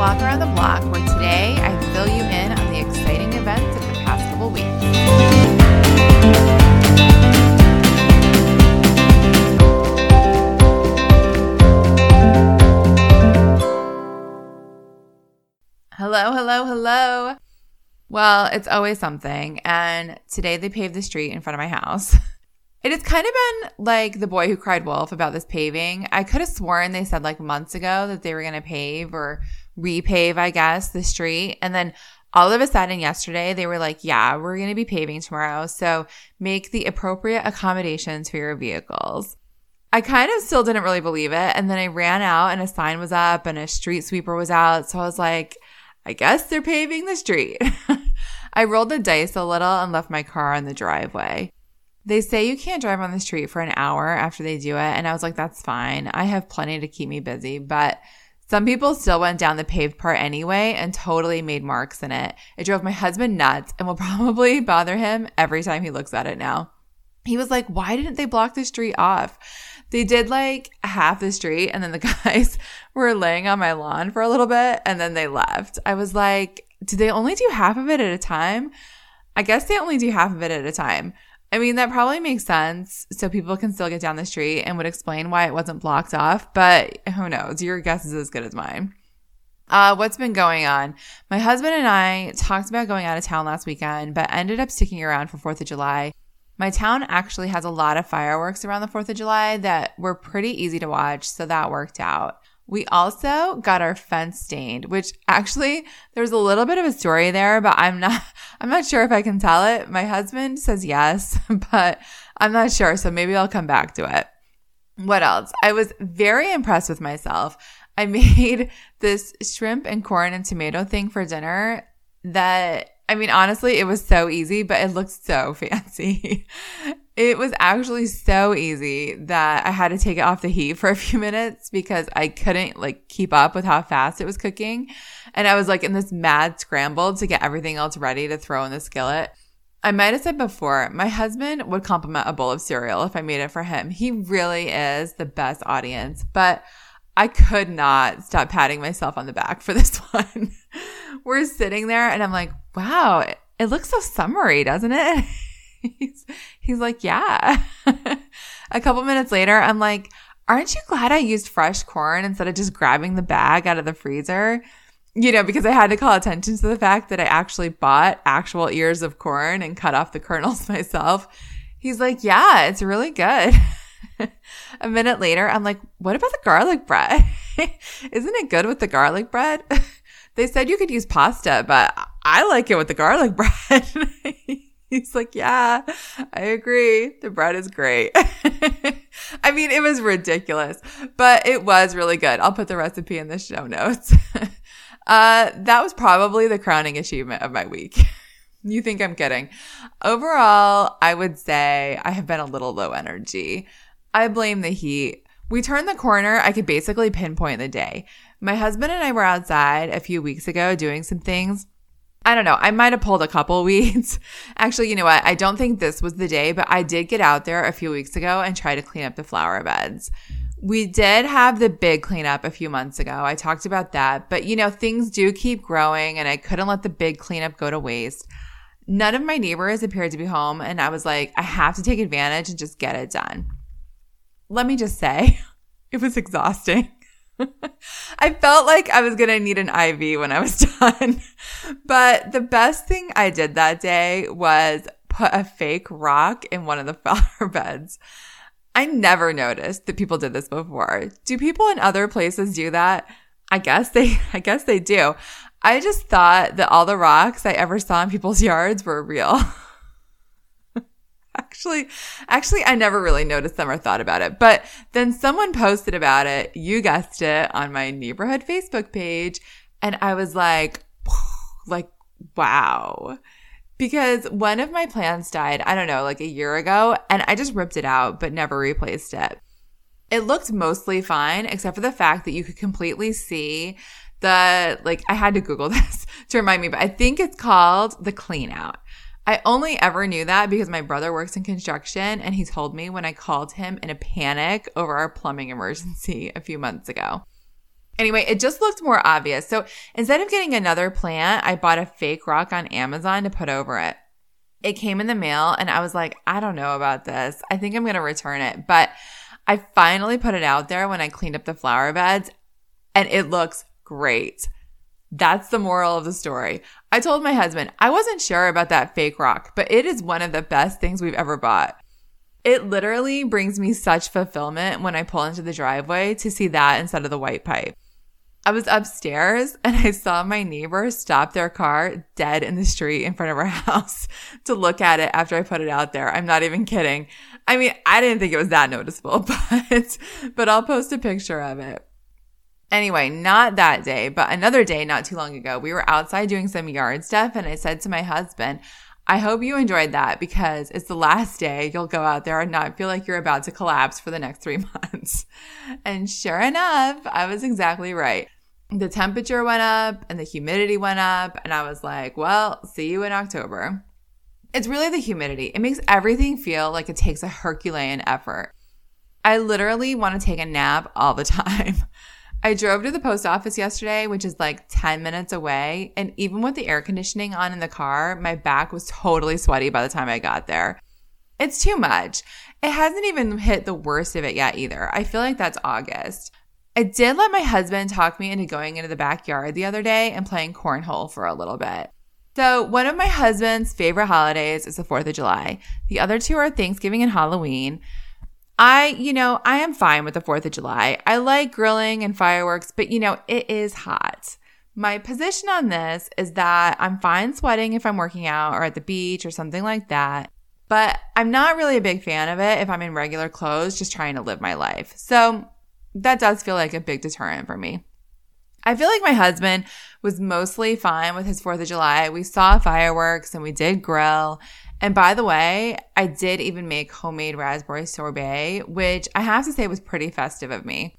Walk Around the Block, where today I fill you in on the exciting events of the past couple weeks. Hello, hello, hello. Well, it's always something. And today they paved the street in front of my house. It has kind of been like the boy who cried wolf about this paving. I could have sworn they said like months ago that they were going to pave or repave, I guess, the street. And then all of a sudden yesterday, they were like, yeah, we're going to be paving tomorrow. So make the appropriate accommodations for your vehicles. I kind of still didn't really believe it. And then I ran out and a sign was up and a street sweeper was out. So I was like, I guess they're paving the street. I rolled the dice a little and left my car in the driveway. They say you can't drive on the street for an hour after they do it. And I was like, that's fine. I have plenty to keep me busy. But some people still went down the paved part anyway and totally made marks in it. It drove my husband nuts and will probably bother him every time he looks at it now. He was like, why didn't they block the street off? They did like half the street and then the guys were laying on my lawn for a little bit and then they left. I was like, do they only do half of it at a time? I guess they only do half of it at a time. I mean, that probably makes sense. So people can still get down the street and would explain why it wasn't blocked off. But who knows? Your guess is as good as mine. Uh, what's been going on? My husband and I talked about going out of town last weekend, but ended up sticking around for 4th of July. My town actually has a lot of fireworks around the 4th of July that were pretty easy to watch, so that worked out. We also got our fence stained, which actually there's a little bit of a story there, but I'm not, I'm not sure if I can tell it. My husband says yes, but I'm not sure. So maybe I'll come back to it. What else? I was very impressed with myself. I made this shrimp and corn and tomato thing for dinner that I mean, honestly, it was so easy, but it looked so fancy. It was actually so easy that I had to take it off the heat for a few minutes because I couldn't like keep up with how fast it was cooking. And I was like in this mad scramble to get everything else ready to throw in the skillet. I might have said before, my husband would compliment a bowl of cereal if I made it for him. He really is the best audience, but I could not stop patting myself on the back for this one. We're sitting there and I'm like, wow, it looks so summery, doesn't it? he's, he's like, yeah. a couple minutes later, I'm like, aren't you glad I used fresh corn instead of just grabbing the bag out of the freezer? You know, because I had to call attention to the fact that I actually bought actual ears of corn and cut off the kernels myself. He's like, yeah, it's really good. a minute later, I'm like, what about the garlic bread? Isn't it good with the garlic bread? they said you could use pasta, but I like it with the garlic bread. He's like, yeah, I agree. The bread is great. I mean, it was ridiculous, but it was really good. I'll put the recipe in the show notes. uh, that was probably the crowning achievement of my week. you think I'm kidding. Overall, I would say I have been a little low energy. I blame the heat. We turned the corner. I could basically pinpoint the day. My husband and I were outside a few weeks ago doing some things I don't know. I might have pulled a couple weeds. Actually, you know what? I don't think this was the day, but I did get out there a few weeks ago and try to clean up the flower beds. We did have the big cleanup a few months ago. I talked about that, but you know, things do keep growing and I couldn't let the big cleanup go to waste. None of my neighbors appeared to be home and I was like, I have to take advantage and just get it done. Let me just say, it was exhausting. I felt like I was going to need an IV when I was done. but the best thing I did that day was put a fake rock in one of the flower beds. I never noticed that people did this before. Do people in other places do that? I guess they, I guess they do. I just thought that all the rocks I ever saw in people's yards were real. Actually, actually, I never really noticed them or thought about it. But then someone posted about it. You guessed it on my neighborhood Facebook page. And I was like, like, wow. Because one of my plants died, I don't know, like a year ago, and I just ripped it out, but never replaced it. It looked mostly fine, except for the fact that you could completely see the, like, I had to Google this to remind me, but I think it's called the clean out. I only ever knew that because my brother works in construction and he told me when I called him in a panic over our plumbing emergency a few months ago. Anyway, it just looked more obvious. So instead of getting another plant, I bought a fake rock on Amazon to put over it. It came in the mail and I was like, I don't know about this. I think I'm going to return it. But I finally put it out there when I cleaned up the flower beds and it looks great. That's the moral of the story. I told my husband, I wasn't sure about that fake rock, but it is one of the best things we've ever bought. It literally brings me such fulfillment when I pull into the driveway to see that instead of the white pipe. I was upstairs and I saw my neighbor stop their car dead in the street in front of our house to look at it after I put it out there. I'm not even kidding. I mean, I didn't think it was that noticeable, but, but I'll post a picture of it. Anyway, not that day, but another day not too long ago, we were outside doing some yard stuff and I said to my husband, I hope you enjoyed that because it's the last day you'll go out there and not feel like you're about to collapse for the next three months. And sure enough, I was exactly right. The temperature went up and the humidity went up. And I was like, well, see you in October. It's really the humidity. It makes everything feel like it takes a Herculean effort. I literally want to take a nap all the time. I drove to the post office yesterday, which is like 10 minutes away. And even with the air conditioning on in the car, my back was totally sweaty by the time I got there. It's too much. It hasn't even hit the worst of it yet either. I feel like that's August. I did let my husband talk me into going into the backyard the other day and playing cornhole for a little bit. So, one of my husband's favorite holidays is the 4th of July. The other two are Thanksgiving and Halloween. I, you know, I am fine with the 4th of July. I like grilling and fireworks, but you know, it is hot. My position on this is that I'm fine sweating if I'm working out or at the beach or something like that. But I'm not really a big fan of it if I'm in regular clothes, just trying to live my life. So that does feel like a big deterrent for me. I feel like my husband was mostly fine with his 4th of July. We saw fireworks and we did grill and by the way, I did even make homemade raspberry sorbet, which I have to say was pretty festive of me.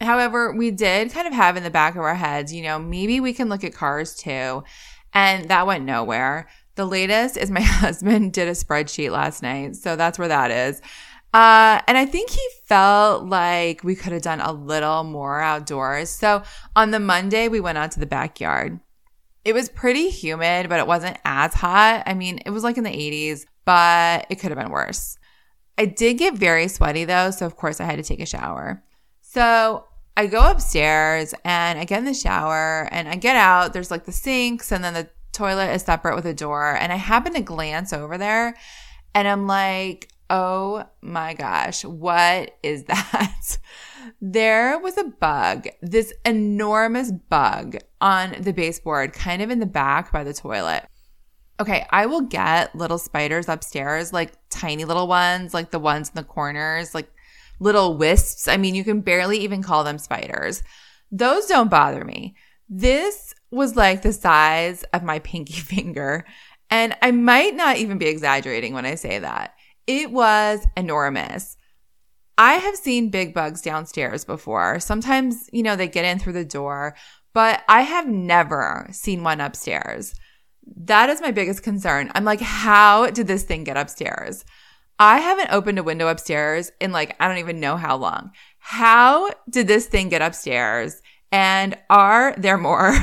However, we did kind of have in the back of our heads, you know, maybe we can look at cars too. And that went nowhere. The latest is my husband did a spreadsheet last night. So that's where that is. Uh, and I think he felt like we could have done a little more outdoors. So on the Monday, we went out to the backyard. It was pretty humid, but it wasn't as hot. I mean, it was like in the 80s, but it could have been worse. I did get very sweaty though, so of course I had to take a shower. So I go upstairs and I get in the shower and I get out. There's like the sinks and then the toilet is separate with a door. And I happen to glance over there and I'm like, oh my gosh, what is that? there was a bug, this enormous bug on the baseboard, kind of in the back by the toilet. Okay, I will get little spiders upstairs, like tiny little ones, like the ones in the corners, like little wisps. I mean, you can barely even call them spiders. Those don't bother me. This was like the size of my pinky finger. And I might not even be exaggerating when I say that. It was enormous. I have seen big bugs downstairs before. Sometimes, you know, they get in through the door, but I have never seen one upstairs. That is my biggest concern. I'm like, how did this thing get upstairs? I haven't opened a window upstairs in like, I don't even know how long. How did this thing get upstairs? And are there more?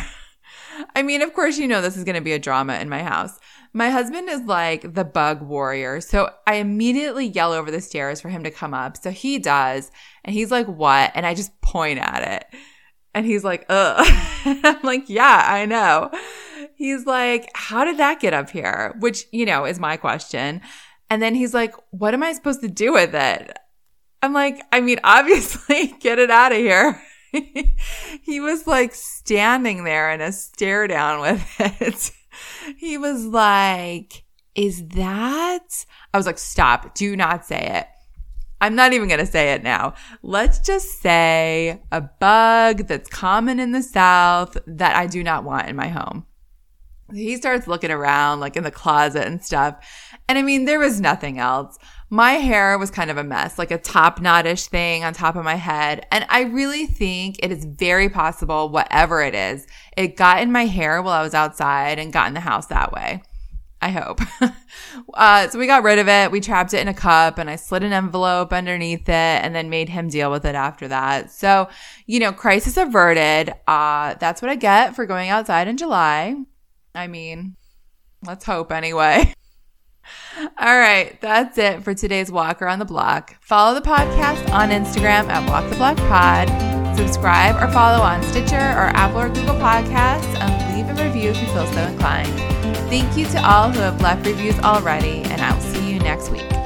I mean, of course, you know, this is going to be a drama in my house. My husband is like the bug warrior. So I immediately yell over the stairs for him to come up. So he does. And he's like, what? And I just point at it. And he's like, ugh. I'm like, yeah, I know. He's like, how did that get up here? Which, you know, is my question. And then he's like, what am I supposed to do with it? I'm like, I mean, obviously get it out of here. he was like standing there in a stare down with it he was like, Is that? I was like, Stop. Do not say it. I'm not even going to say it now. Let's just say a bug that's common in the South that I do not want in my home. He starts looking around, like in the closet and stuff. And I mean, there was nothing else. My hair was kind of a mess, like a top knotish thing on top of my head. And I really think it is very possible, whatever it is, it got in my hair while I was outside and got in the house that way. I hope. uh, so we got rid of it. We trapped it in a cup and I slid an envelope underneath it and then made him deal with it after that. So, you know, crisis averted. Uh, that's what I get for going outside in July. I mean, let's hope anyway. All right, that's it for today's Walk Around the Block. Follow the podcast on Instagram at Walk the Block Pod. Subscribe or follow on Stitcher or Apple or Google Podcasts and leave a review if you feel so inclined. Thank you to all who have left reviews already, and I'll see you next week.